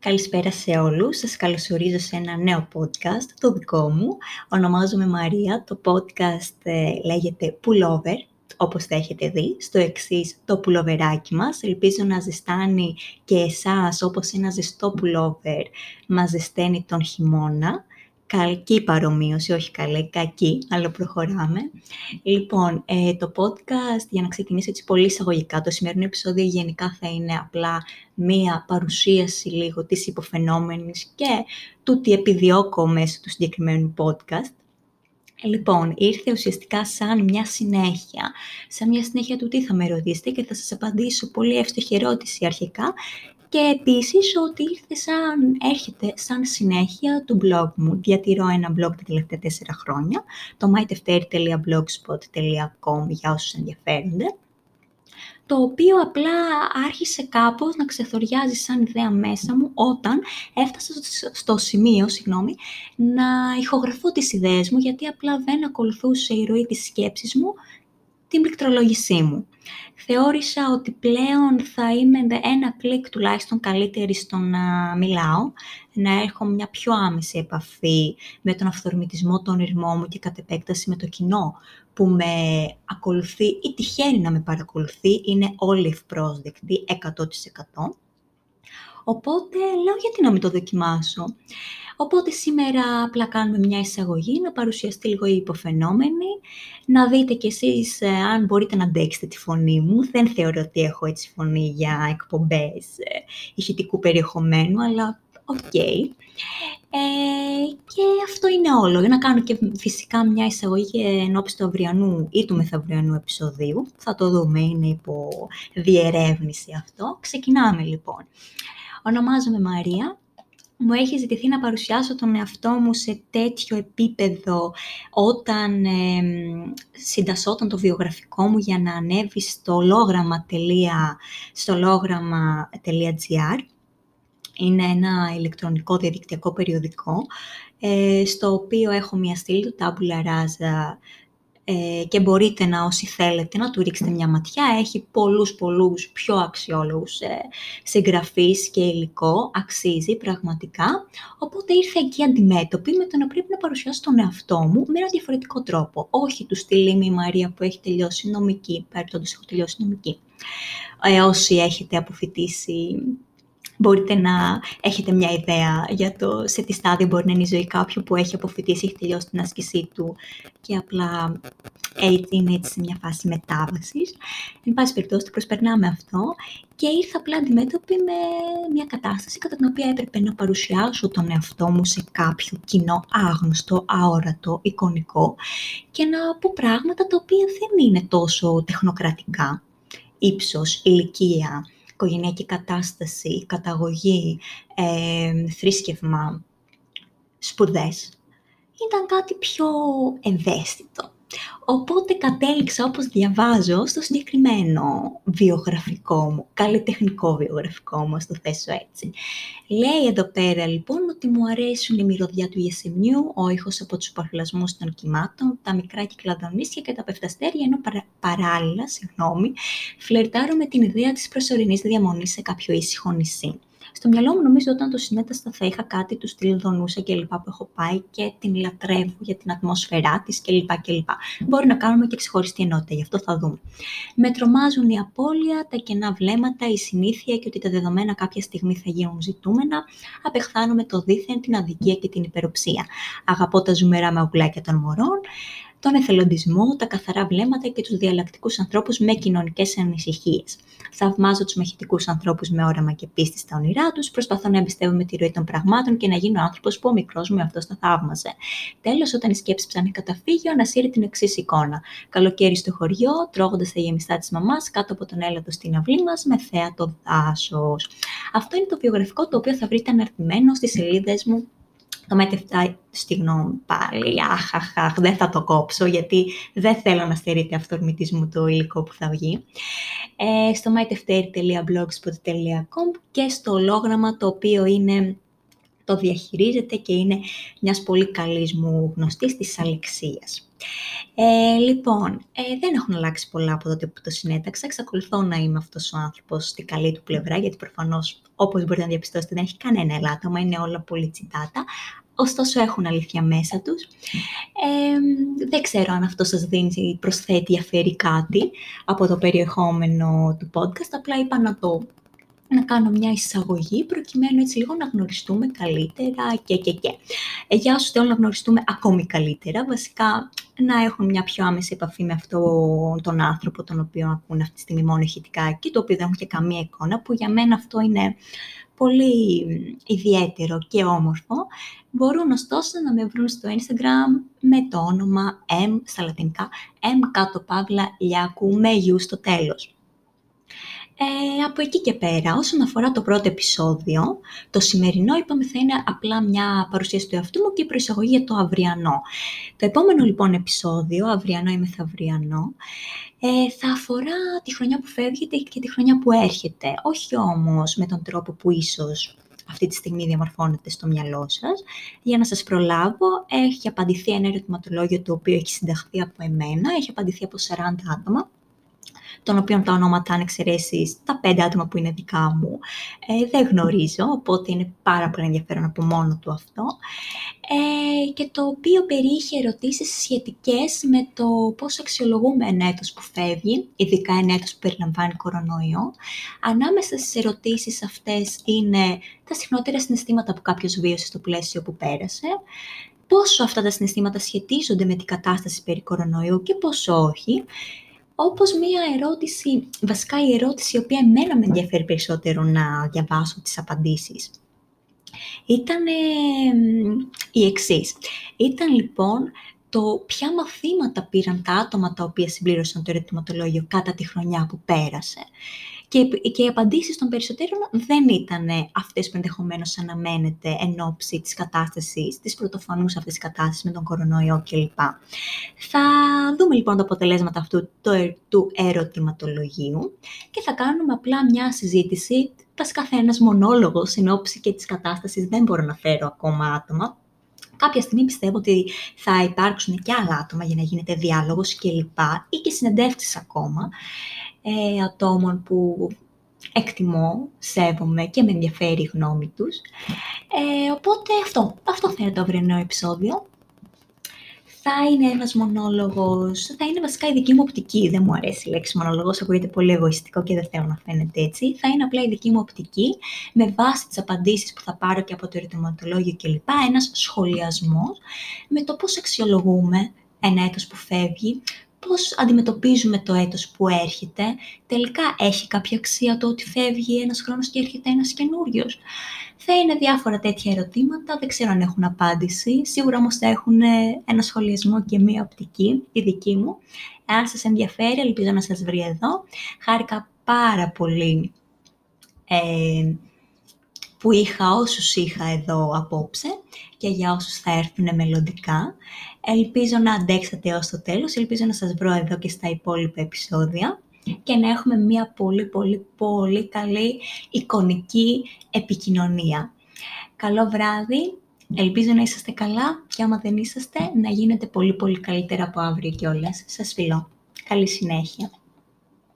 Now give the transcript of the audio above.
Καλησπέρα σε όλους. Σας καλωσορίζω σε ένα νέο podcast, το δικό μου. Ονομάζομαι Μαρία. Το podcast ε, λέγεται Pullover, όπως θα έχετε δει, στο εξής το πουλοβεράκι μας. Ελπίζω να ζεστάνει και εσάς όπως ένα ζεστό pullover μας ζεσταίνει τον χειμώνα καλή παρομοίωση, όχι καλή, κακή, αλλά προχωράμε. Λοιπόν, ε, το podcast, για να ξεκινήσω έτσι πολύ εισαγωγικά, το σημερινό επεισόδιο γενικά θα είναι απλά μία παρουσίαση λίγο της υποφαινόμενης και του τι επιδιώκω μέσω του συγκεκριμένου podcast. Λοιπόν, ήρθε ουσιαστικά σαν μια συνέχεια, σαν μια συνέχεια του τι θα με ρωτήσετε και θα σας απαντήσω πολύ εύστοχη ερώτηση αρχικά και επίσης ότι ήρθε σαν, έρχεται σαν συνέχεια του blog μου. Διατηρώ ένα blog τα τελευταία τέσσερα χρόνια, το mytefter.blogspot.com για όσους ενδιαφέρονται, το οποίο απλά άρχισε κάπως να ξεθοριάζει σαν ιδέα μέσα μου όταν έφτασα στο σημείο, συγγνώμη, να ηχογραφώ τις ιδέες μου, γιατί απλά δεν ακολουθούσε η ροή της σκέψης μου την πληκτρολόγησή μου. Θεώρησα ότι πλέον θα είμαι ένα κλικ τουλάχιστον καλύτερη στο να μιλάω, να έχω μια πιο άμεση επαφή με τον αυθορμητισμό, τον ήρμό μου και κατ' επέκταση με το κοινό που με ακολουθεί ή τυχαίνει να με παρακολουθεί, είναι όλοι ευπρόσδεκτοι 100%. Οπότε λέω γιατί να μην το δοκιμάσω. Οπότε σήμερα απλά κάνουμε μια εισαγωγή, να παρουσιαστεί λίγο η υποφαινόμενη, να δείτε κι εσείς ε, αν μπορείτε να αντέξετε τη φωνή μου. Δεν θεωρώ ότι έχω έτσι φωνή για εκπομπές ε, ηχητικού περιεχομένου, αλλά οκ. Ε, και αυτό είναι όλο. Για να κάνω και φυσικά μια εισαγωγή ενώπιση του αυριανού ή του μεθαυριανού επεισοδίου. Θα το δούμε, είναι υπό διερεύνηση αυτό. Ξεκινάμε λοιπόν. Ονομάζομαι Μαρία, μου έχει ζητηθεί να παρουσιάσω τον εαυτό μου σε τέτοιο επίπεδο όταν ε, συντασσόταν το βιογραφικό μου για να ανέβει στο λόγραμμα.gr. Είναι ένα ηλεκτρονικό διαδικτυακό περιοδικό, ε, στο οποίο έχω μια στήλη του Tabula Rasa ε, και μπορείτε να όσοι θέλετε να του ρίξετε μια ματιά. Έχει πολλούς πολλούς πιο αξιόλογους ε, συγγραφείς και υλικό, αξίζει πραγματικά. Οπότε ήρθε εκεί αντιμέτωπη με το να πρέπει να παρουσιάσω τον εαυτό μου με ένα διαφορετικό τρόπο. Όχι του στυλ η Μαρία που έχει τελειώσει νομική, παρεπτόντως έχω τελειώσει νομική. Ε, όσοι έχετε αποφυτίσει μπορείτε να έχετε μια ιδέα για το σε τι στάδιο μπορεί να είναι η ζωή κάποιου που έχει αποφυτίσει, έχει τελειώσει την άσκησή του και απλά έτσι, είναι έτσι σε μια φάση μετάβασης. Εν πάση περιπτώσει, το προσπερνάμε αυτό και ήρθα απλά αντιμέτωπη με μια κατάσταση κατά την οποία έπρεπε να παρουσιάσω τον εαυτό μου σε κάποιο κοινό άγνωστο, αόρατο, εικονικό και να πω πράγματα τα οποία δεν είναι τόσο τεχνοκρατικά. Ύψος, ηλικία, οικογενειακή κατάσταση, καταγωγή, ε, θρήσκευμα, σπουδές, ήταν κάτι πιο ευαίσθητο. Οπότε κατέληξα, όπως διαβάζω, στο συγκεκριμένο βιογραφικό μου, καλλιτεχνικό βιογραφικό μου, το θέσω έτσι. Λέει εδώ πέρα λοιπόν ότι μου αρέσουν η μυρωδιά του Ιεσεμιού, ο ήχος από τους παρφυλασμούς των κυμάτων, τα μικρά κυκλαδονίσια και τα πεφταστέρια, ενώ παρα, παράλληλα, συγγνώμη, φλερτάρω με την ιδέα της προσωρινής διαμονής σε κάποιο ήσυχο νησί. Στο μυαλό μου νομίζω όταν το συνέταστα θα είχα κάτι τους στυλ Δονούσα και λοιπά που έχω πάει και την λατρεύω για την ατμόσφαιρά της και λοιπά και λοιπά. Μπορεί να κάνουμε και ξεχωριστή ενότητα, γι' αυτό θα δούμε. Με τρομάζουν η απώλεια, τα κενά βλέμματα, η συνήθεια και ότι τα δεδομένα κάποια στιγμή θα γίνουν ζητούμενα. Απεχθάνομαι το δίθεν, την αδικία και την υπεροψία. Αγαπώ τα ζουμερά με των μωρών τον εθελοντισμό, τα καθαρά βλέμματα και τους διαλλακτικούς ανθρώπους με κοινωνικές ανησυχίες. Θαυμάζω τους μαχητικούς ανθρώπους με όραμα και πίστη στα όνειρά τους, προσπαθώ να εμπιστεύομαι τη ροή των πραγμάτων και να γίνω άνθρωπος που ο μικρός μου αυτό το θαύμαζε. Τέλος, όταν η σκέψη ψάχνει καταφύγιο, ανασύρει την εξή εικόνα. Καλοκαίρι στο χωριό, τρώγοντας τα γεμιστά της μαμάς κάτω από τον έλαδο στην αυλή μας με θέα το δάσος. Αυτό είναι το βιογραφικό το οποίο θα βρείτε αναρτημένο στις σελίδες μου το μετεφτά, γνώμη πάλι, αχ, αχ, αχ, δεν θα το κόψω γιατί δεν θέλω να στερείται αυθορμητισμού το υλικό που θα βγει. Ε, στο mytefteri.blogspot.com και στο ολόγραμμα το οποίο είναι το διαχειρίζεται και είναι μιας πολύ καλής μου γνωστής της Αλεξίας. Ε, λοιπόν, ε, δεν έχουν αλλάξει πολλά από τότε που το συνέταξα. Εξακολουθώ να είμαι αυτός ο άνθρωπος στη καλή του πλευρά, γιατί προφανώς, όπως μπορείτε να διαπιστώσετε, δεν έχει κανένα ελάττωμα, είναι όλα πολύ τσιτάτα. Ωστόσο έχουν αλήθεια μέσα τους. Ε, δεν ξέρω αν αυτό σας δίνει, προσθέτει, αφαιρεί κάτι από το περιεχόμενο του podcast. Απλά είπα να το να κάνω μια εισαγωγή προκειμένου έτσι λίγο να γνωριστούμε καλύτερα και και και. Ε, για όσους θέλουν να γνωριστούμε ακόμη καλύτερα, βασικά να έχουν μια πιο άμεση επαφή με αυτόν τον άνθρωπο τον οποίο ακούν αυτή τη στιγμή μόνο ηχητικά και το οποίο δεν έχουν και καμία εικόνα, που για μένα αυτό είναι πολύ ιδιαίτερο και όμορφο. Μπορούν ωστόσο να με βρουν στο Instagram με το όνομα M στα λατινικά, M κάτω παύλα λιάκου με γιου στο τέλος. Ε, από εκεί και πέρα, όσον αφορά το πρώτο επεισόδιο, το σημερινό είπαμε θα είναι απλά μια παρουσίαση του εαυτού μου και προεισαγωγή για το αυριανό. Το επόμενο λοιπόν επεισόδιο, αυριανό ή μεθαυριανό, ε, θα αφορά τη χρονιά που φεύγεται και τη χρονιά που έρχεται. Όχι όμως με τον τρόπο που ίσως αυτή τη στιγμή διαμορφώνεται στο μυαλό σας. Για να σας προλάβω, έχει απαντηθεί ένα ερωτηματολόγιο το οποίο έχει συνταχθεί από εμένα, έχει απαντηθεί από 40 άτομα των οποίων τα ονόματα, αν εξαιρέσεις τα πέντε άτομα που είναι δικά μου, ε, δεν γνωρίζω, οπότε είναι πάρα πολύ ενδιαφέρον από μόνο του αυτό. Ε, και το οποίο περιείχε ερωτήσεις σχετικές με το πώς αξιολογούμε ένα έτος που φεύγει, ειδικά ένα έτος που περιλαμβάνει κορονοϊό. Ανάμεσα στις ερωτήσεις αυτές είναι τα συχνότερα συναισθήματα που κάποιος βίωσε στο πλαίσιο που πέρασε, πόσο αυτά τα συναισθήματα σχετίζονται με την κατάσταση περί κορονοϊού και πόσο όχι, όπως μία ερώτηση, βασικά η ερώτηση η οποία εμένα με ενδιαφέρει περισσότερο να διαβάσω τις απαντήσεις, ήταν η εξής. Ήταν λοιπόν το ποια μαθήματα πήραν τα άτομα τα οποία συμπλήρωσαν το ερωτηματολόγιο κατά τη χρονιά που πέρασε. Και, και οι απαντήσεις των περισσότερων δεν ήταν αυτές που ενδεχομένως αναμένεται εν ώψη της κατάστασης, της πρωτοφανούς αυτής της κατάστασης με τον κορονοϊό κλπ. Θα δούμε λοιπόν τα αποτελέσματα αυτού του ερωτηματολογίου και θα κάνουμε απλά μια συζήτηση, βασικά θα ένας μονόλογος εν ώψη και της κατάστασης, δεν μπορώ να φέρω ακόμα άτομα, κάποια στιγμή πιστεύω ότι θα υπάρξουν και άλλα άτομα για να γίνεται διάλογος και λοιπά ή και συνεντεύξεις ακόμα ε, ατόμων που εκτιμώ, σέβομαι και με ενδιαφέρει η γνώμη τους. Ε, οπότε αυτό, αυτό θα είναι το αυριανό επεισόδιο. Θα είναι ένας μονόλογος, θα είναι βασικά η δική μου οπτική, δεν μου αρέσει η λέξη μονόλογος, ακούγεται πολύ εγωιστικό και δεν θέλω να φαίνεται έτσι. Θα είναι απλά η δική μου οπτική, με βάση τις απαντήσεις που θα πάρω και από το ερωτηματολόγιο κλπ. Ένας σχολιασμός με το πώς αξιολογούμε ένα έτος που φεύγει, πώς αντιμετωπίζουμε το έτος που έρχεται. Τελικά έχει κάποια αξία το ότι φεύγει ένας χρόνος και έρχεται ένας καινούριος. Θα είναι διάφορα τέτοια ερωτήματα, δεν ξέρω αν έχουν απάντηση. Σίγουρα όμως θα έχουν ένα σχολιασμό και μία οπτική, τη δική μου. Αν σας ενδιαφέρει, ελπίζω να σας βρει εδώ. Χάρηκα πάρα πολύ ε, που είχα όσους είχα εδώ απόψε και για όσους θα έρθουν μελλοντικά. Ελπίζω να αντέξατε ως το τέλος, ελπίζω να σας βρω εδώ και στα υπόλοιπα επεισόδια και να έχουμε μια πολύ πολύ πολύ καλή εικονική επικοινωνία. Καλό βράδυ, ελπίζω να είσαστε καλά και άμα δεν είσαστε να γίνετε πολύ πολύ καλύτερα από αύριο κιόλας. Σας φιλώ. Καλή συνέχεια.